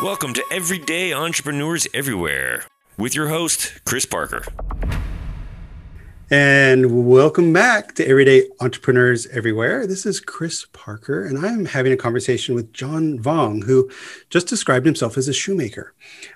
Welcome to Everyday Entrepreneurs Everywhere with your host, Chris Parker. And welcome back to Everyday Entrepreneurs Everywhere. This is Chris Parker, and I'm having a conversation with John Vuong, who just described himself as a shoemaker.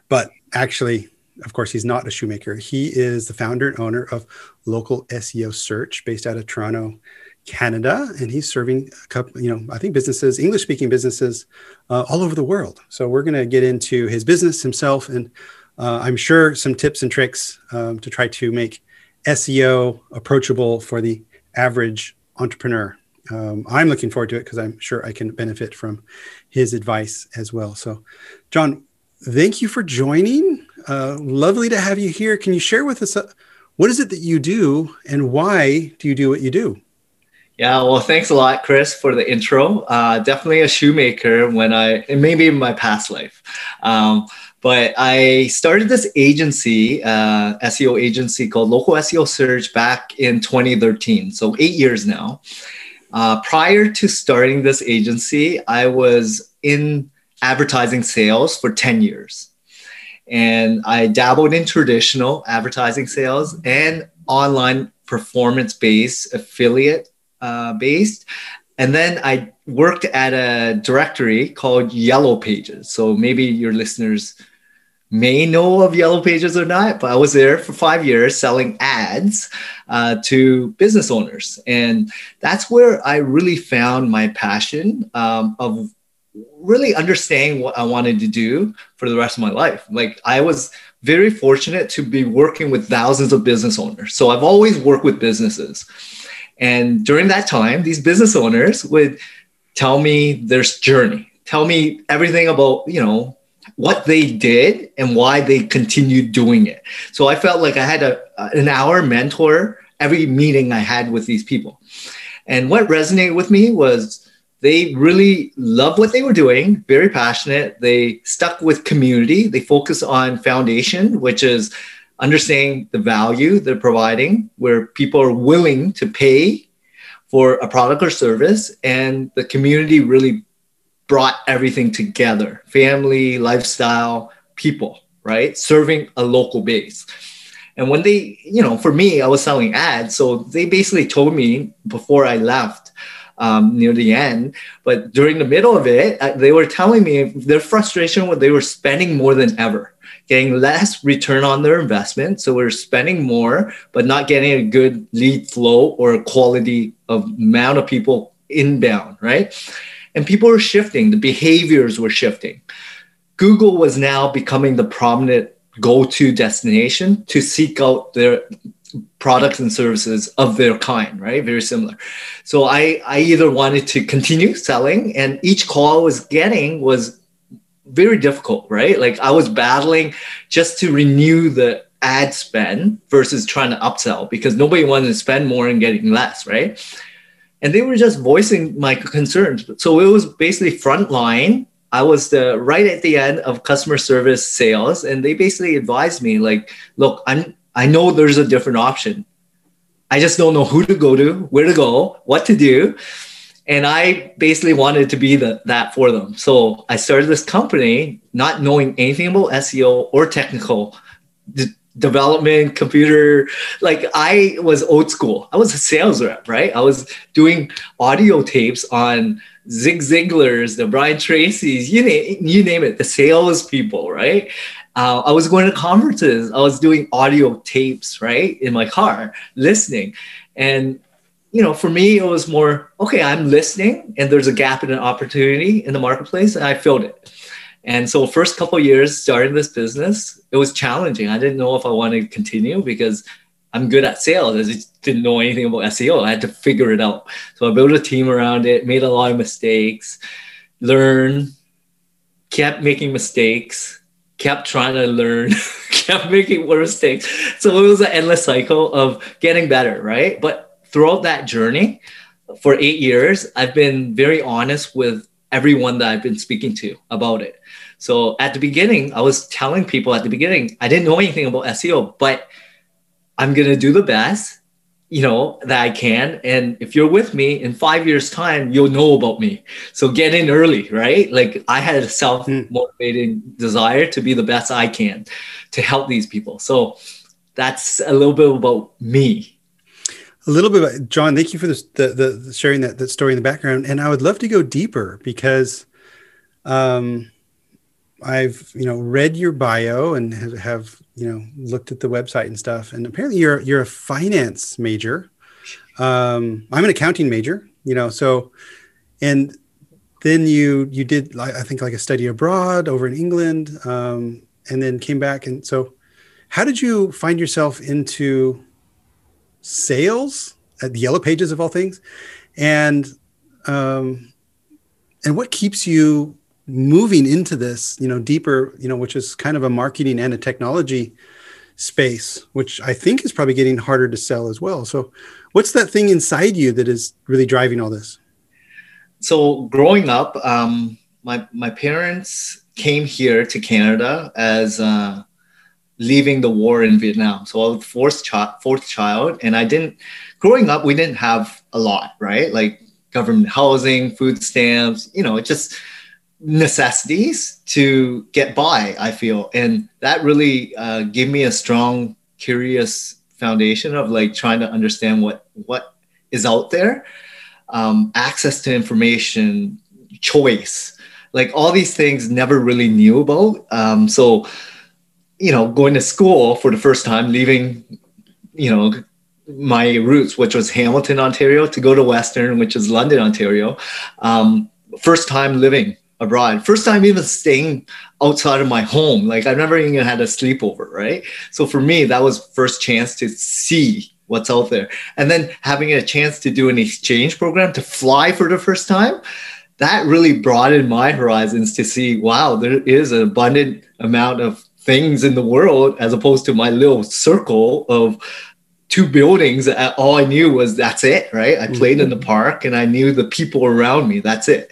But actually, of course, he's not a shoemaker. He is the founder and owner of Local SEO Search based out of Toronto, Canada, and he's serving a couple, you know, I think businesses, English speaking businesses uh, all over the world. So we're going to get into his business himself, and uh, I'm sure some tips and tricks um, to try to make SEO approachable for the average entrepreneur. Um, I'm looking forward to it because I'm sure I can benefit from his advice as well. So, John, thank you for joining. Uh, lovely to have you here. Can you share with us uh, what is it that you do and why do you do what you do? Yeah, well, thanks a lot, Chris, for the intro. Uh, definitely a shoemaker when I, maybe in my past life. Um, but I started this agency, uh, SEO agency called Local SEO Search back in 2013. So eight years now. Uh, prior to starting this agency, I was in advertising sales for 10 years. And I dabbled in traditional advertising sales and online performance based affiliate uh, based. And then I worked at a directory called Yellow Pages. So maybe your listeners may know of Yellow Pages or not, but I was there for five years selling ads uh, to business owners. And that's where I really found my passion um, of really understanding what I wanted to do for the rest of my life. Like I was very fortunate to be working with thousands of business owners. So I've always worked with businesses. And during that time, these business owners would tell me their journey, tell me everything about, you know, what they did and why they continued doing it. So I felt like I had a, an hour mentor every meeting I had with these people. And what resonated with me was they really loved what they were doing, very passionate. They stuck with community. They focus on foundation, which is understanding the value they're providing, where people are willing to pay for a product or service, and the community really brought everything together family, lifestyle, people, right? Serving a local base. And when they, you know, for me, I was selling ads. So they basically told me before I left um, near the end, but during the middle of it, they were telling me their frustration was they were spending more than ever getting less return on their investment. So we're spending more, but not getting a good lead flow or quality of amount of people inbound, right? And people were shifting, the behaviors were shifting. Google was now becoming the prominent go-to destination to seek out their products and services of their kind, right? Very similar. So I, I either wanted to continue selling and each call I was getting was very difficult, right? Like I was battling just to renew the ad spend versus trying to upsell because nobody wanted to spend more and getting less, right? And they were just voicing my concerns. So it was basically frontline. I was the right at the end of customer service sales, and they basically advised me, like, look, I'm I know there's a different option. I just don't know who to go to, where to go, what to do and I basically wanted to be the, that for them. So I started this company, not knowing anything about SEO or technical d- development, computer. Like I was old school. I was a sales rep, right? I was doing audio tapes on Zig Ziglar's, the Brian Tracy's, you name, you name it, the sales people, right? Uh, I was going to conferences. I was doing audio tapes, right, in my car, listening. And you know, for me, it was more okay. I'm listening, and there's a gap in an opportunity in the marketplace, and I filled it. And so, first couple years starting this business, it was challenging. I didn't know if I wanted to continue because I'm good at sales. I just didn't know anything about SEO. I had to figure it out. So I built a team around it, made a lot of mistakes, learn, kept making mistakes, kept trying to learn, kept making more mistakes. So it was an endless cycle of getting better, right? But throughout that journey for eight years, I've been very honest with everyone that I've been speaking to about it. So at the beginning, I was telling people at the beginning, I didn't know anything about SEO, but I'm going to do the best. you know that i can and if you're with me in five years time you'll know about me so get in early right like i had a self-motivating mm. desire to be the best i can to help these people so that's a little bit about me a little bit about john thank you for this the, the sharing that, that story in the background and i would love to go deeper because um I've you know read your bio and have, have, you know looked at the website and stuff, and apparently you're you're a finance major. Um, I'm an accounting major, you know, so and then you you did I think like a study abroad over in England, um, and then came back. And so, how did you find yourself into sales at the Yellow Pages of all things, and um, and what keeps you moving into this, you know, deeper, you know, which is kind of a marketing and a technology space, which I think is probably getting harder to sell as well. So, what's that thing inside you that is really driving all this? So, growing up, um, my my parents came here to Canada as uh, leaving the war in Vietnam. So I was fourth child, fourth child, and I didn't. Growing up, we didn't have a lot, right? Like government housing, food stamps. You know, just necessities to get by i feel and that really uh, gave me a strong curious foundation of like trying to understand what what is out there um, access to information choice like all these things never really knew about um, so you know going to school for the first time leaving you know my roots which was hamilton ontario to go to western which is london ontario um, first time living abroad. First time even staying outside of my home. Like I've never even had a sleepover, right? So for me, that was first chance to see what's out there. And then having a chance to do an exchange program to fly for the first time, that really broadened my horizons to see, wow, there is an abundant amount of things in the world as opposed to my little circle of two buildings all i knew was that's it right i played mm-hmm. in the mm-hmm. park and i knew the people around me that's it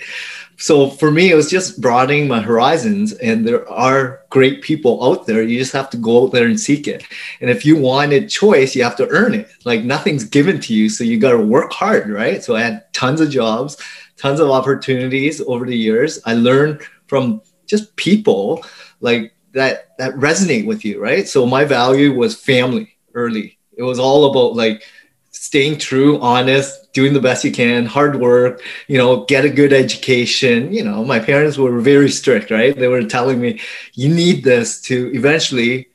so for me, it was just broadening my horizons. And there are great people out there. You just have to go out there and seek it. And if you wanted choice, you have to earn it. Like nothing's given to you. So you got to work hard, right? So I had tons of jobs, tons of opportunities over the years. I learned from just people like that that resonate with you, right? So my value was family early. It was all about like staying true, honest, doing the best you can, hard work, you know, get a good education. You know, my parents were very strict, right? They were telling me, you need this to eventually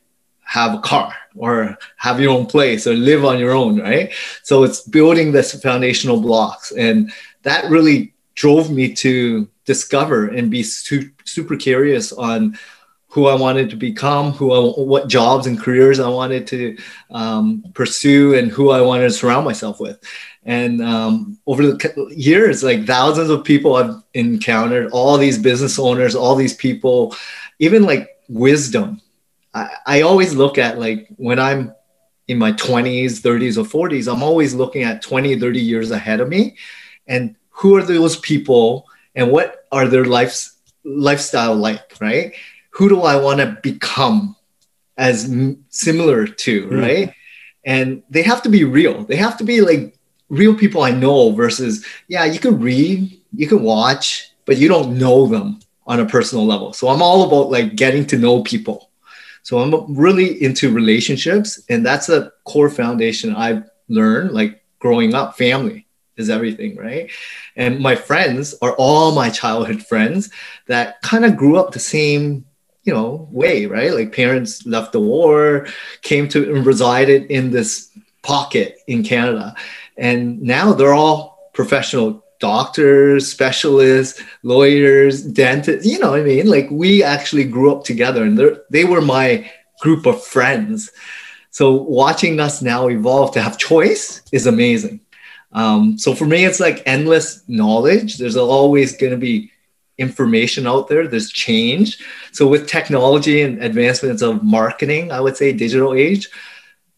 have a car or have your own place or live on your own, right? So it's building this foundational blocks. And that really drove me to discover and be su- super curious on who I wanted to become, who I, what jobs and careers I wanted to um, pursue, and who I wanted to surround myself with. And um, over the years, like thousands of people I've encountered, all these business owners, all these people, even like wisdom. I, I always look at like when I'm in my 20s, 30s, or 40s, I'm always looking at 20, 30 years ahead of me. And who are those people and what are their lives lifestyle like, right? Who do I want to become as m- similar to, mm. right? And they have to be real. They have to be like real people I know versus, yeah, you can read, you can watch, but you don't know them on a personal level. So I'm all about like getting to know people. So I'm really into relationships, and that's a core foundation I've learned like growing up. Family is everything, right? And my friends are all my childhood friends that kind of grew up the same you know way right? Like parents left the war came to and resided in this pocket in canada. And now they're all professional doctors specialists lawyers dentists you know what i mean? Like we actually grew up together and they were my group of friends. So watching us now evolve to have choice is amazing. Um, so for me it's like endless knowledge. There's always going to be information out there there's change. So with technology and advancements of marketing i would say digital age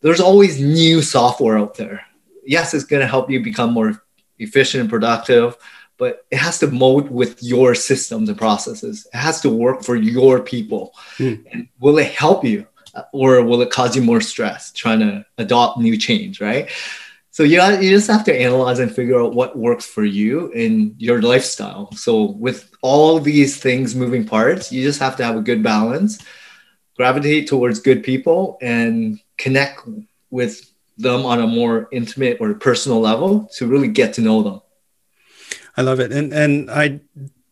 there's always new software out there. Yes it's going to help you become more efficient and productive but it has to mold with your systems and processes. It has to work for your people. Mm. and will it help you or will it cause you more stress trying to adopt new change right so you, you just have to analyze and figure out what works for you in your lifestyle. So with all these things moving parts, you just have to have a good balance, gravitate towards good people and connect with them on a more intimate or personal level to really get to know them. I love it. And and I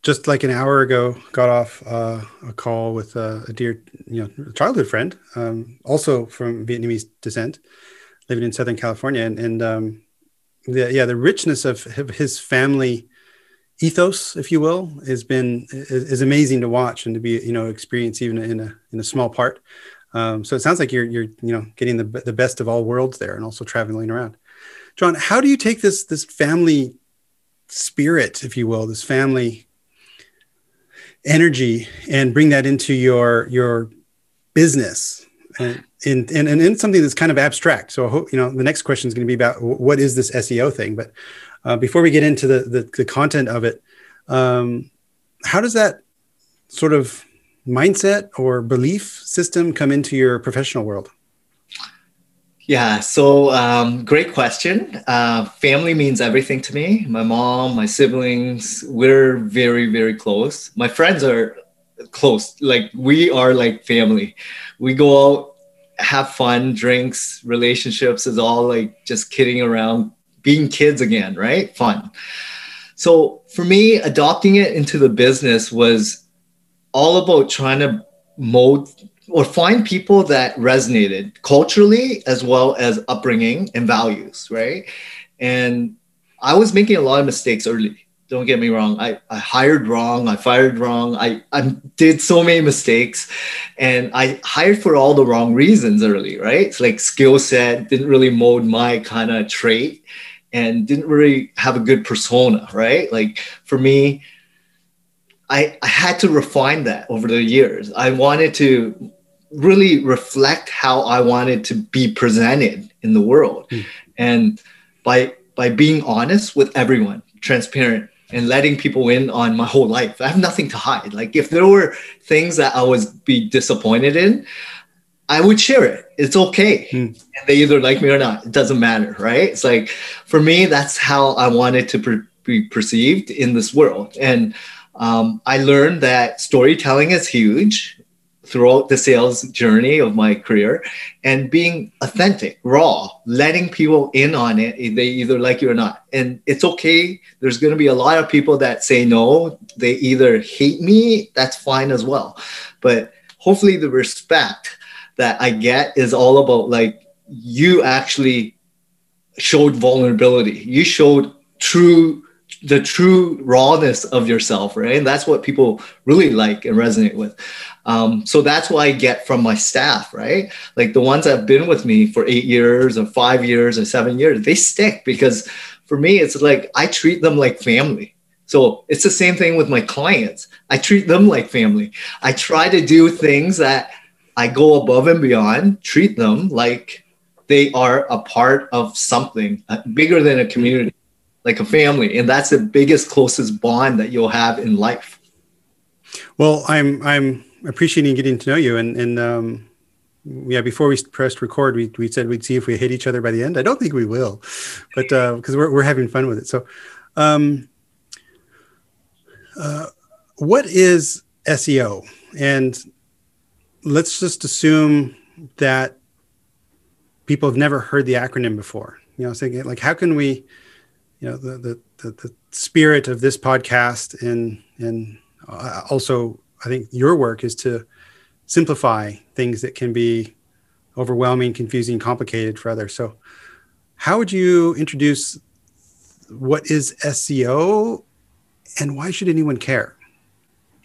just like an hour ago got off uh, a call with a, a, dear you know childhood friend, um, also from Vietnamese descent, living in Southern California, and, and um, the, yeah, the richness of his family ethos, if you will, has been is, amazing to watch and to be you know experience even in a in a small part. Um, so it sounds like you're you're you know getting the the best of all worlds there, and also traveling around. John, how do you take this this family spirit, if you will, this family energy, and bring that into your your business? And, in, and, and in something that's kind of abstract. So I hope, you know, the next question is going to be about what is this SEO thing? But uh, before we get into the, the, the content of it, um, how does that sort of mindset or belief system come into your professional world? Yeah, so um, great question. Uh, family means everything to me. My mom, my siblings, we're very, very close. My friends are close. Like we are like family. We go out have fun, drinks, relationships is all like just kidding around, being kids again, right? Fun. So for me, adopting it into the business was all about trying to mold or find people that resonated culturally as well as upbringing and values, right? And I was making a lot of mistakes early don't get me wrong I, I hired wrong i fired wrong I, I did so many mistakes and i hired for all the wrong reasons early right? It's like skill set didn't really mold my kind of trait and didn't really have a good persona right? Like for me I, I had to refine that over the years. I wanted to really reflect how i wanted to be presented in the world. Mm. and by by being honest with everyone transparent and letting people in on my whole life. I have nothing to hide. Like if there were things that I was be disappointed in, I would share it. It's okay. Hmm. And they either like me or not. It doesn't matter, right? It's like for me, that's how I wanted to per- be perceived in this world. And um, I learned that storytelling is huge throughout the sales journey of my career and being authentic, raw, letting people in on it. They either like you or not. And it's okay. There's going to be a lot of people that say no. They either hate me, that's fine as well. But hopefully, the respect that I get is all about like you actually showed vulnerability. You showed true the true rawness of yourself, right? And that's what people really like and resonate with. Um, so that's what I get from my staff, right? Like the ones that have been with me for eight years or five years or seven years, they stick because for me, it's like I treat them like family. So it's the same thing with my clients. I treat them like family. I try to do things that I go above and beyond, treat them like they are a part of something uh, bigger than a community like a family and that's the biggest closest bond that you'll have in life well i'm i'm appreciating getting to know you. And and um yeah before we pressed record we, we said we'd see if we hit each other by the end. I don't think we will but uh because we're, we're having fun with it. So um uh what is seo and let's just assume that people have never heard the acronym before. You know thinking like how can we you know the, the the, the spirit of this podcast and and uh, also I think your work is to simplify things that can be overwhelming, confusing, complicated for others. So, how would you introduce what is SEO and why should anyone care?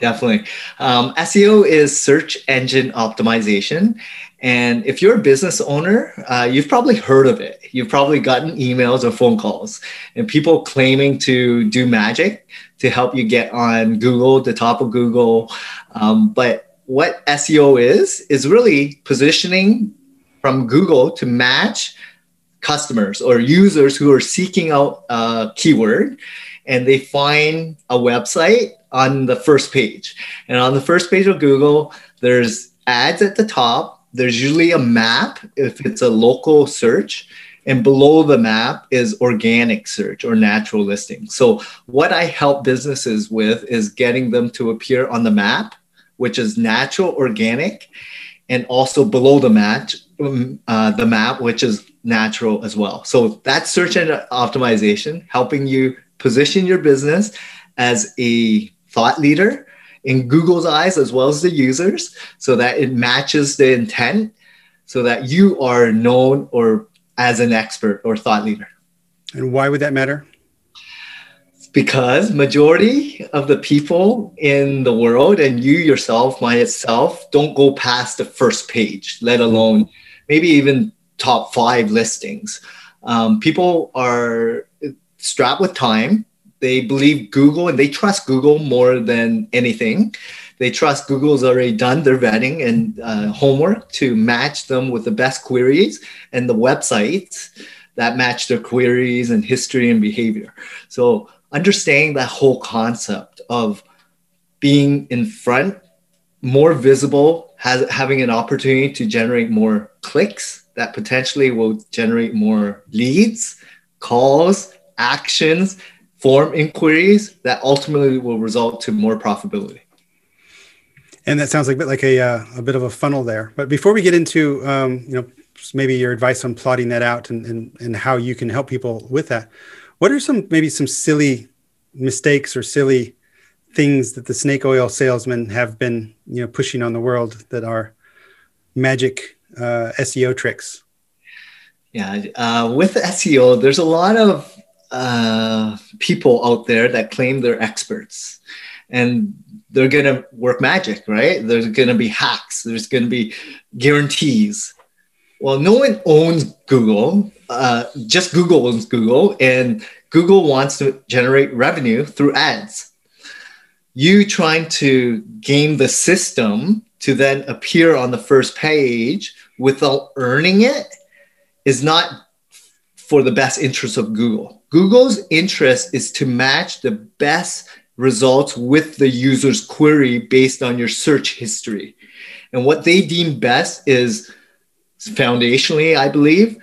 Definitely. Um, SEO is search engine optimization. And if you're a business owner, uh, you've probably heard of it. You've probably gotten emails or phone calls and people claiming to do magic to help you get on Google, the top of Google. Um, but what SEO is, is really positioning from Google to match customers or users who are seeking out a keyword and they find a website on the first page. And on the first page of Google, there's ads at the top. There's usually a map if it's a local search. and below the map is organic search or natural listing. So what I help businesses with is getting them to appear on the map, which is natural, organic, and also below the map, um, uh, the map, which is natural as well. So that's search and optimization, helping you position your business as a thought leader in Google's eyes as well as the users, so that it matches the intent, so that you are known or as an expert or thought leader. And why would that matter? Because majority of the people in the world and you yourself, myself, don't go past the first page, let alone maybe even top five listings. Um, people are strapped with time. They believe Google and they trust Google more than anything. They trust Google's already done their vetting and uh, homework to match them with the best queries and the websites that match their queries and history and behavior. So understanding that whole concept of being in front, more visible, has, having an opportunity to generate more clicks that potentially will generate more leads, calls, actions, form inquiries that ultimately will result to more profitability. And that sounds like a bit like a, uh, a bit of a funnel there. But before we get into um, you know maybe your advice on plotting that out and, and and how you can help people with that, what are some maybe some silly mistakes or silly things that the snake oil salesmen have been you know pushing on the world that are magic uh, SEO tricks? Yeah, uh, with SEO, there's a lot of uh, people out there that claim they're experts and they're going to work magic, right? There's going to be hacks, there's going to be guarantees. Well, no one owns Google, uh, just Google owns Google, and Google wants to generate revenue through ads. You trying to game the system to then appear on the first page without earning it is not for the best interest of Google. Google's interest is to match the best results with the user's query based on your search history. And what they deem best is foundationally, I believe,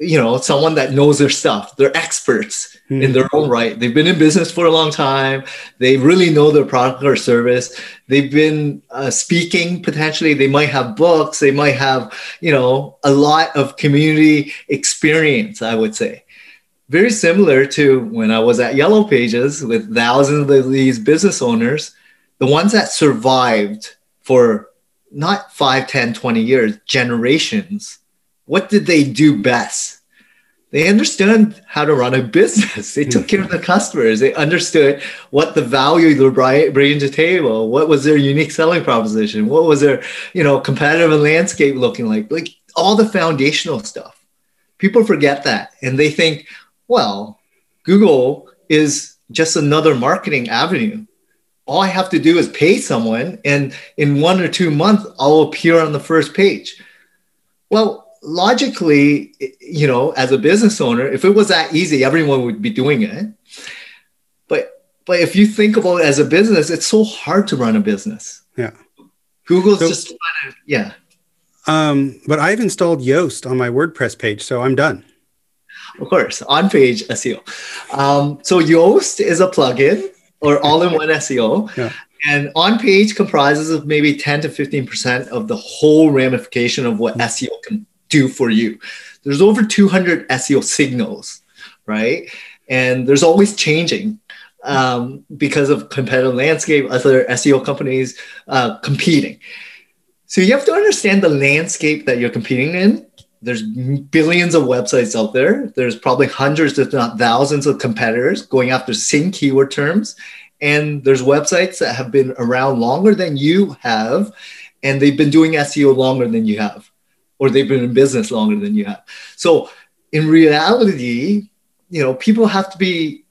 you know, someone that knows their stuff. They're experts mm. in their own right. They've been in business for a long time. They really know their product or service. They've been uh, speaking potentially. They might have books. They might have, you know, a lot of community experience, I would say very similar to when I was at Yellow Pages with thousands of these business owners, the ones that survived for not 5, 10, 20 years, generations. What did they do best? They understood how to run a business. They took care of the customers. They understood what the value they were bringing to table. What was their unique selling proposition? What was their, you know, competitive landscape looking like? Like all the foundational stuff. People forget that and they think, well, Google is just another marketing avenue. All I have to do is pay someone, and in one or two months, I'll appear on the first page. Well, logically, you know, as a business owner, if it was that easy, everyone would be doing it. But but if you think about it as a business, it's so hard to run a business. Yeah. Google's so, just yeah. Um, but I've installed Yoast on my WordPress page, so I'm done. Of course, on page SEO. Um, so Yoast is a plugin or all in one SEO. Yeah. And on page comprises of maybe 10 to 15% of the whole ramification of what SEO can do for you. There's over 200 SEO signals, right? And there's always changing um, because of competitive landscape, other SEO companies uh, competing. So you have to understand the landscape that you're competing in there's billions of websites out there. There's probably hundreds, if not thousands, of competitors going after same keyword terms. And there's websites that have been around longer than you have, and they've been doing SEO longer than you have, or they've been in business longer than you have. So in reality, you know, people have to be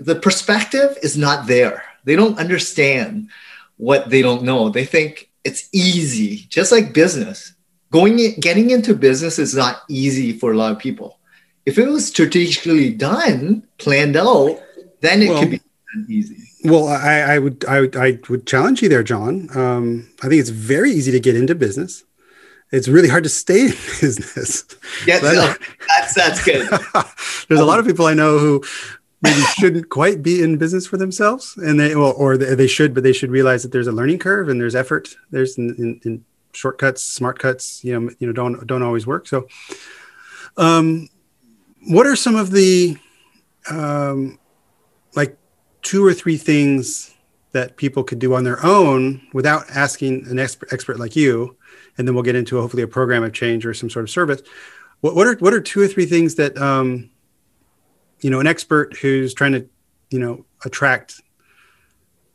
the perspective is not there. They don't understand what they don't know. They think it's easy, just like business going in, getting into business is not easy for a lot of people. If it was strategically done, planned out, then it well, could be easy. Well, I, I, would I, would I would challenge you there, John. Um, I think it's very easy to get into business, it's really hard to stay in business. Yeah, no, that's that's good. There's a lot of people I know who maybe shouldn't quite be in business for themselves, and they well, or they should, but they should realize that there's a learning curve and there's effort. There's in, in, in shortcuts, smart cuts. You know, you know, don't don't always work. So, um, what are some of the um, like two or three things that people could do on their own without asking an expert expert like you? And then we'll get into hopefully a program of change or some sort of service. What, what are what are two or three things that um, you know an expert who's trying to you know attract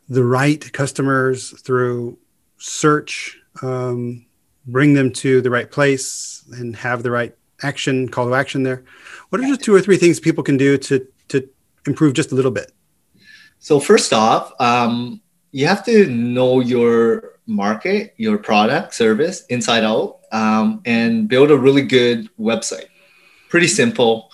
the right customers through search um, bring them to the right place and have the right action call to action there. What are just two or three things people can do to to improve just a little bit? So first off um, you have to know your market your product service inside out um, and build a really good website. Pretty simple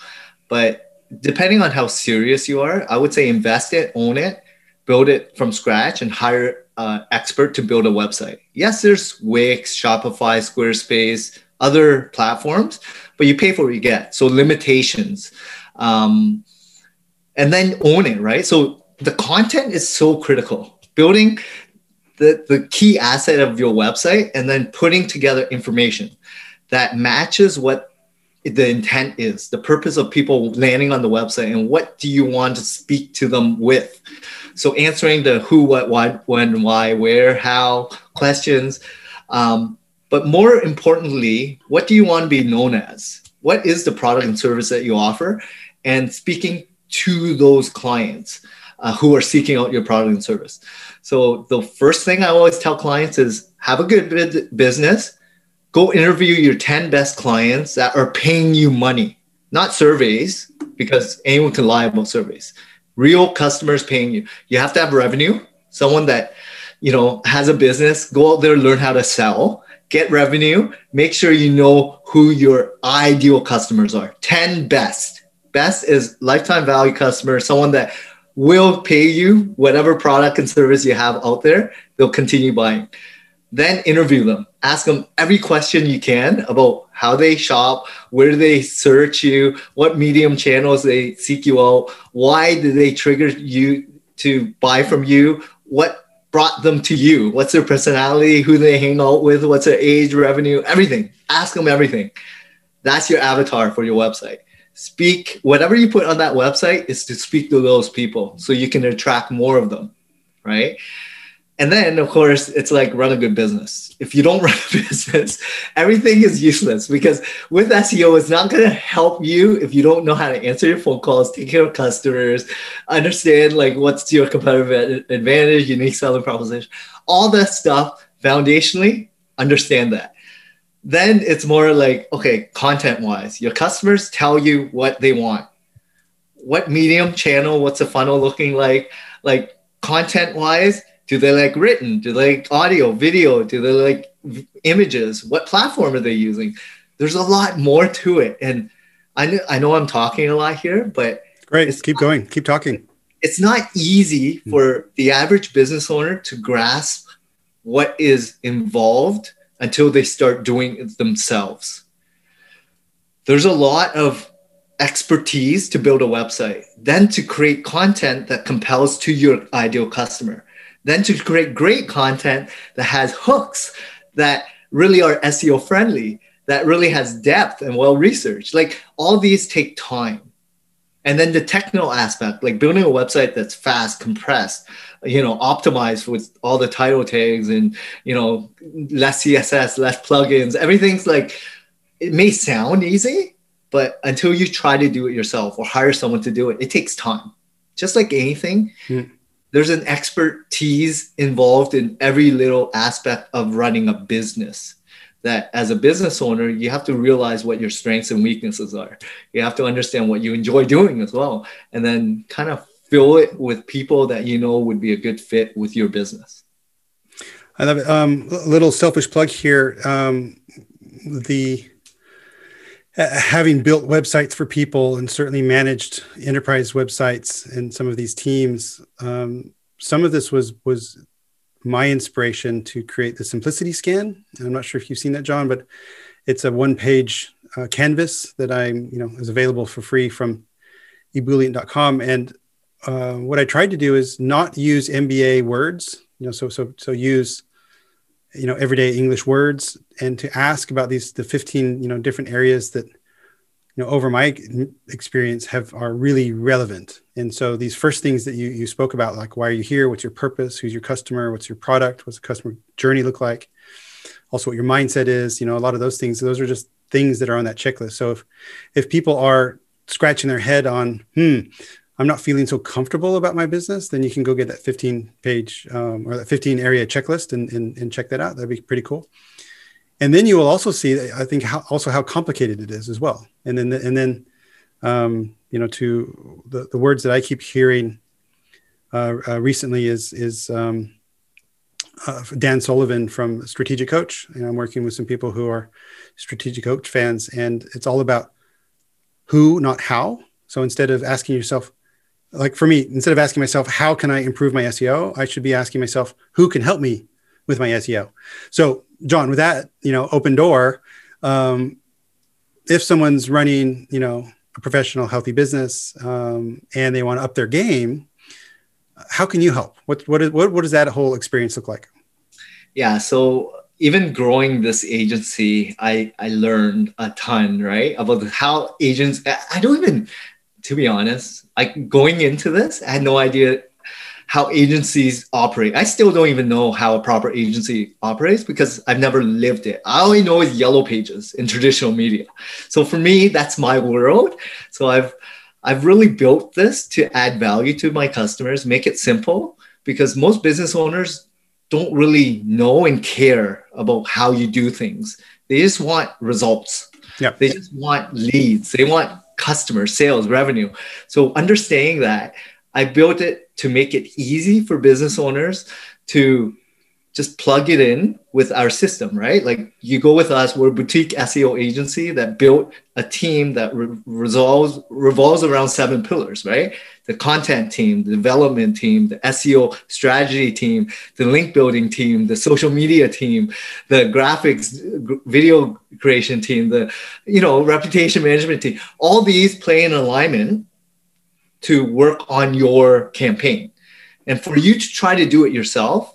but depending on how serious you are, I would say invest it, own it, build it from scratch, and hire an expert to build a website. Yes, there's Wix, Shopify, Squarespace, other platforms, but you pay for what you get. So limitations. Um, and then own it, right? So the content is so critical. Building the, the key asset of your website and then putting together information that matches what the intent is, the purpose of people landing on the website, and what do you want to speak to them with. So answering the who, what, why, when, why, where, how questions. Um, but more importantly, what do you want to be known as? What is the product and service that you offer? And speaking to those clients uh, who are seeking out your product and service. So the first thing I always tell clients is have a good business go interview your 10 best clients that are paying you money, not surveys, because anyone can lie about surveys. Real customers paying you. You have to have revenue, someone that you know has a business, go out there, learn how to sell, get revenue, make sure you know who your ideal customers are. 10 best. Best is lifetime value customer, someone that will pay you whatever product and service you have out there, they'll continue buying. Then interview them. Ask them every question you can about how they shop, where they search you, what medium channels they seek you out, why did they trigger you to buy from you, what brought them to you, what's their personality, who they hang out with, what's their age, revenue, everything. Ask them everything. That's your avatar for your website. Speak whatever you put on that website is to speak to those people so you can attract more of them, right? And then, of course, it's like run a good business. If you don't run a business, everything is useless because with SEO, it's not going to help you if you don't know how to answer your phone calls, take care of customers, understand like what's your competitive advantage, unique selling proposition, all that stuff. Foundationally, understand that. Then it's more like, okay, content wise, your customers tell you what they want. What medium channel, what's the funnel looking like? Like content wise, do they like written? Do they like audio, video? Do they like images? What platform are they using? There's a lot more to it. And I know, I know I'm talking a lot here, but great. Keep not, going. Keep talking. It's not easy for the average business owner to grasp what is involved until they start doing it themselves. There's a lot of expertise to build a website, then to create content that compels to your ideal customer then to create great content that has hooks that really are SEO friendly, that really has depth and well researched. Like all these take time. And then the technical aspect, like building a website that's fast, compressed, you know, optimized with all the title tags and, you know, less CSS, less plugins, everything's like, it may sound easy, but until you try to do it yourself or hire someone to do it, it takes time. Just like anything, mm there's an expertise involved in every little aspect of running a business that as a business owner you have to realize what your strengths and weaknesses are. You have to understand what you enjoy doing as well and then kind of fill it with people that you know would be a good fit with your business. I love it. Um, a little selfish plug here. Um, the having built websites for people and certainly managed enterprise websites and some of these teams, um, some of this was was my inspiration to create the simplicity scan. I'm not sure if you've seen that, John, but it's a one-page uh, canvas that I'm, you know, is available for free from ebullient.com. And uh, what I tried to do is not use MBA words, you know, so so so use you know everyday English words, and to ask about these the 15 you know different areas that you know over my experience have are really relevant. And so these first things that you you spoke about, like why are you here, what's your purpose, who's your customer, what's your product, what's the customer journey look like, also what your mindset is, you know, a lot of those things. Those are just things that are on that checklist. So if if people are scratching their head on, hmm, I'm not feeling so comfortable about my business, then you can go get that 15 page um, or that 15 area checklist and, and, and, check that out. That'd be pretty cool. And then you will also see, I think, how, also how complicated it is as well. And then, and then, um, you know, to the, the words that I keep hearing uh, uh, recently is is um, uh, Dan Sullivan from Strategic Coach. And I'm working with some people who are Strategic Coach fans, and it's all about who, not how. So instead of asking yourself, like for me, instead of asking myself, how can I improve my SEO? I should be asking myself, who can help me with my SEO? So, John, with that, you know, open door, um, if someone's running, you know, a professional, healthy business um, and they want to up their game, how can you help? What, what, is, what, what does that whole experience look like? Yeah. So even growing this agency, I, I learned a ton, right? About how agents, I don't even, to be honest, like going into this, I had no idea how agencies operate. I still don't even know how a proper agency operates because I've never lived it. I only know is yellow pages in traditional media. So for me, that's my world. So I've I've really built this to add value to my customers, make it simple because most business owners don't really know and care about how you do things. They just want results. Yeah. They just want leads. They want customers, sales, revenue. So understanding that, I built it to make it easy for business owners to just plug it in with our system, right? Like you go with us, we're a boutique SEO agency that built a team that re- resolves revolves around seven pillars, right? The content team, the development team, the SEO strategy team, the link building team, the social media team, the graphics video creation team, the you know reputation management team. All these play in alignment to work on your campaign. And for you to try to do it yourself,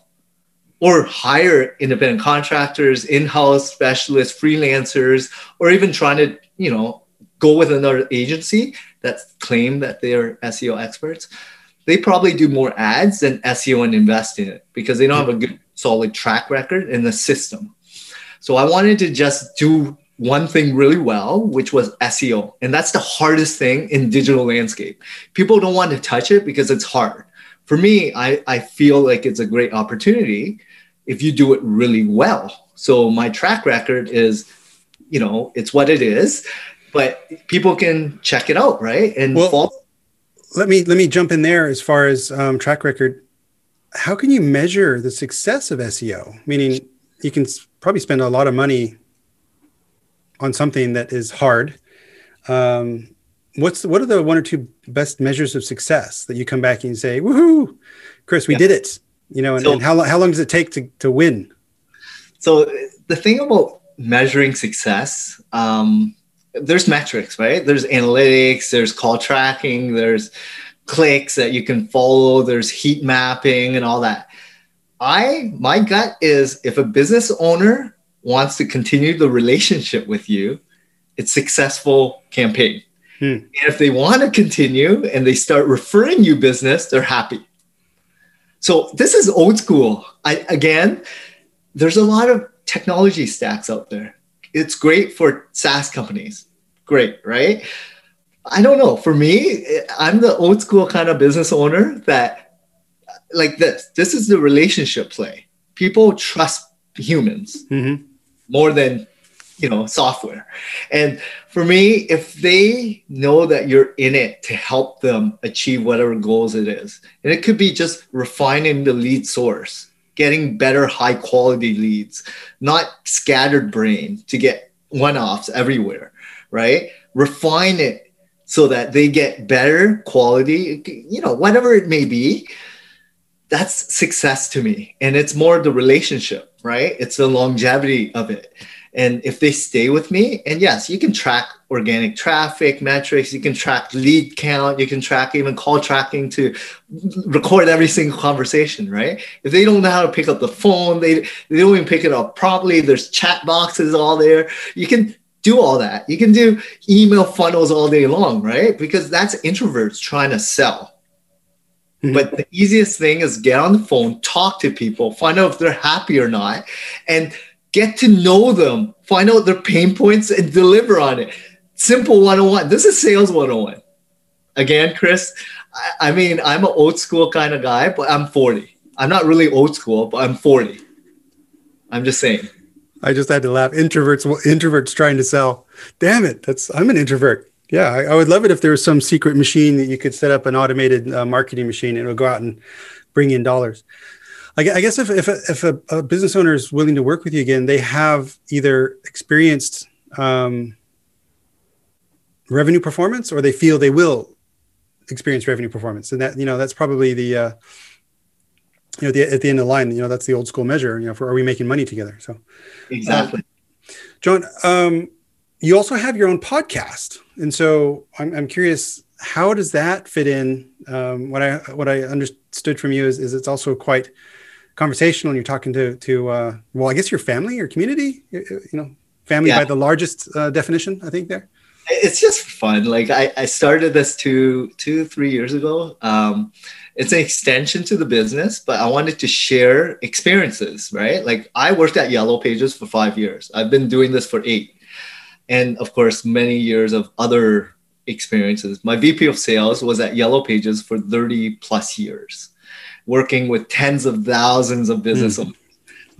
or hire independent contractors, in-house specialists, freelancers, or even trying to, you know, go with another agency that claim that they're SEO experts, they probably do more ads than SEO and invest in it because they don't have a good solid track record in the system. So I wanted to just do one thing really well, which was SEO. And that's the hardest thing in digital landscape. People don't want to touch it because it's hard. For me, I, I feel like it's a great opportunity if you do it really well. So my track record is, you know, it's what it is, but people can check it out, right? And well, follow. let me let me jump in there as far as um, track record. How can you measure the success of SEO? Meaning, you can probably spend a lot of money on something that is hard. Um, what's what are the one or two best measures of success that you come back and say, "Woohoo, Chris, we yeah. did it"? You know, and, so, and how, how long does it take to, to win? So the thing about measuring success, um, there's metrics, right? There's analytics, there's call tracking, there's clicks that you can follow, there's heat mapping and all that. I my gut is if a business owner wants to continue the relationship with you, it's successful campaign. Hmm. And if they want to continue and they start referring you business, they're happy. So this is old school. I, again, there's a lot of technology stacks out there. It's great for SaaS companies. Great, right? I don't know. For me, I'm the old school kind of business owner that like this. This is the relationship play. People trust humans mm-hmm. more than you know software and for me if they know that you're in it to help them achieve whatever goals it is and it could be just refining the lead source getting better high quality leads not scattered brain to get one-offs everywhere right refine it so that they get better quality you know whatever it may be that's success to me. And it's more the relationship, right? It's the longevity of it. And if they stay with me, and yes, you can track organic traffic metrics, you can track lead count, you can track even call tracking to record every single conversation, right? If they don't know how to pick up the phone, they, they don't even pick it up properly, there's chat boxes all there. You can do all that. You can do email funnels all day long, right? Because that's introverts trying to sell. Mm-hmm. But the easiest thing is get on the phone, talk to people, find out if they're happy or not, and get to know them, find out their pain points, and deliver on it. Simple 101. This is sales 101. Again, Chris, I, I mean, I'm an old school kind of guy, but I'm 40. I'm not really old school, but I'm 40. I'm just saying. I just had to laugh. Introverts, introverts trying to sell. Damn it! That's I'm an introvert. Yeah, I, I would love it if there was some secret machine that you could set up an automated uh, marketing machine and it would go out and bring in dollars. I, I guess if if, a, if a, a, business owner is willing to work with you again, they have either experienced um, revenue performance or they feel they will experience revenue performance, and that you know that's probably the uh, you know, the, at the end of the line, you know, that's the old school measure, you know, for are we making money together? So exactly. Uh, John, um, you also have your own podcast. And so I'm, I'm curious, how does that fit in? Um, what I, what I understood from you is, is it's also quite conversational and you're talking to, to, uh, well, I guess your family, your community, you know, family yeah. by the largest uh, definition, I think there. It's just fun. Like I, I started this two, two, three years ago. Um, it's an extension to the business, but I wanted to share experiences, right? Like I worked at Yellow Pages for five years. I've been doing this for eight. And of course, many years of other experiences. My VP of sales was at Yellow Pages for 30 plus years, working with tens of thousands of business mm. owners.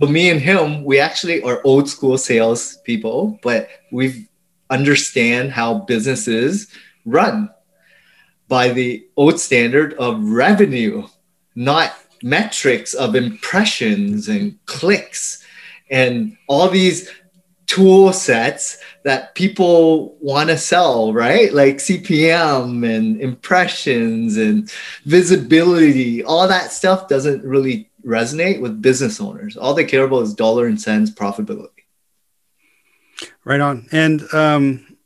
But me and him, we actually are old school sales people, but we understand how businesses run by the old standard of revenue, not metrics of impressions and clicks and all these tool sets that people want to sell, right? Like CPM and impressions and visibility, all that stuff doesn't really resonate with business owners. All they care about is dollar and cents profitability. Right on. And um,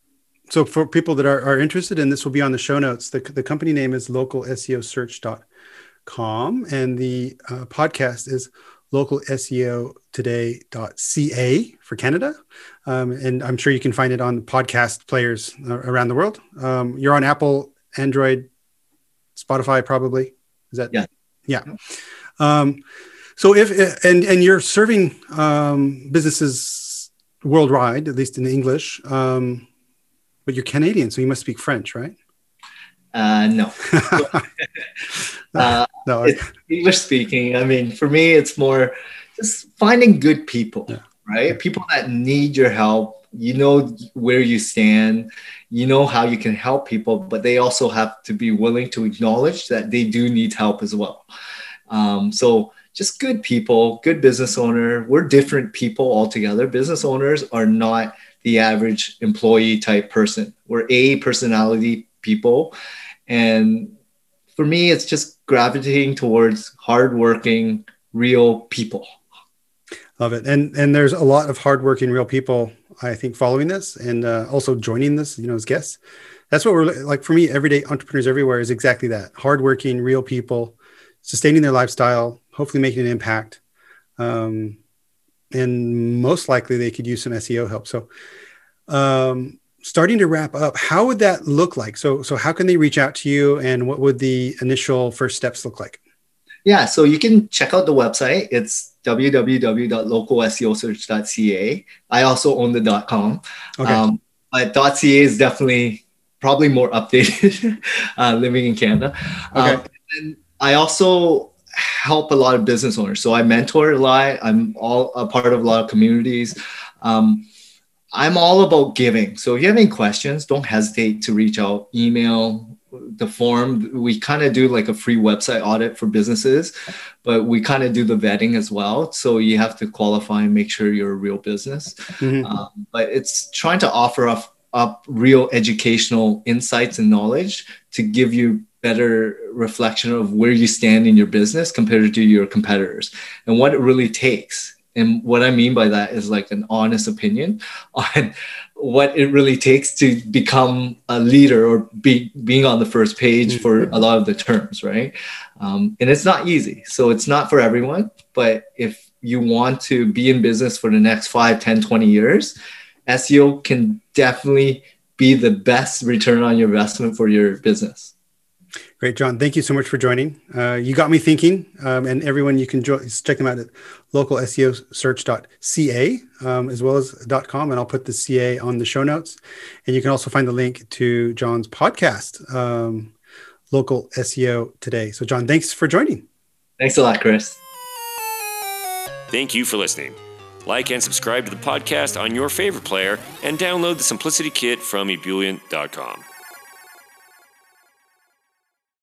so for people that are, are interested in this will be on the show notes the, the company name is localseosearch.com and the uh, podcast is localseotoday.ca for canada. Um, and i'm sure you can find it on podcast players uh, around the world. Um, you're on apple android spotify probably. Is that? Yeah. Yeah. Um, so if and and you're serving um, businesses worldwide at least in english um, but you're Canadian, so you must speak French, right? Uh, no. uh, no. English speaking. I mean, for me, it's more just finding good people, yeah. right? People that need your help. You know where you stand. You know how you can help people, but they also have to be willing to acknowledge that they do need help as well. Um, so just good people, good business owner. We're different people altogether. Business owners are not the average employee type person. We're A personality people. And for me, it's just gravitating towards hardworking, real people. Love it. And and there's a lot of hardworking, real people, I think, following this and uh, also joining this, you know, as guests. That's what we're like for me, everyday entrepreneurs everywhere is exactly that. Hardworking, real people, sustaining their lifestyle, hopefully making an impact. Um, and most likely they could use some SEO help. So, um, starting to wrap up, how would that look like? So, so how can they reach out to you, and what would the initial first steps look like? Yeah, so you can check out the website. It's www.localseosearch.ca. I also own the .com, okay. um, but .ca is definitely probably more updated. uh, living in Canada, okay. Um, and I also help a lot of business owners. So I mentor a lot. I'm all a part of a lot of communities. Um, I'm all about giving. So if you have any questions, don't hesitate to reach out, email the form. We kind of do like a free website audit for businesses, but we kind of do the vetting as well. So you have to qualify and make sure you're a real business. Mm-hmm. Um, but it's trying to offer up, up real educational insights and knowledge to give you better reflection of where you stand in your business compared to your competitors and what it really takes. And what I mean by that is like an honest opinion on what it really takes to become a leader or be being on the first page for a lot of the terms, right? Um, and it's not easy. So it's not for everyone. But if you want to be in business for the next 5, 10, 20 years, SEO can definitely be the best return on your investment for your business. Great, John. Thank you so much for joining. Uh, you got me thinking, um, and everyone, you can jo- check them out at localseosearch.ca um, as well as .com, and I'll put the CA on the show notes. And you can also find the link to John's podcast, um, Local SEO Today. So, John, thanks for joining. Thanks a lot, Chris. Thank you for listening. Like and subscribe to the podcast on your favorite player, and download the Simplicity Kit from ebullient.com.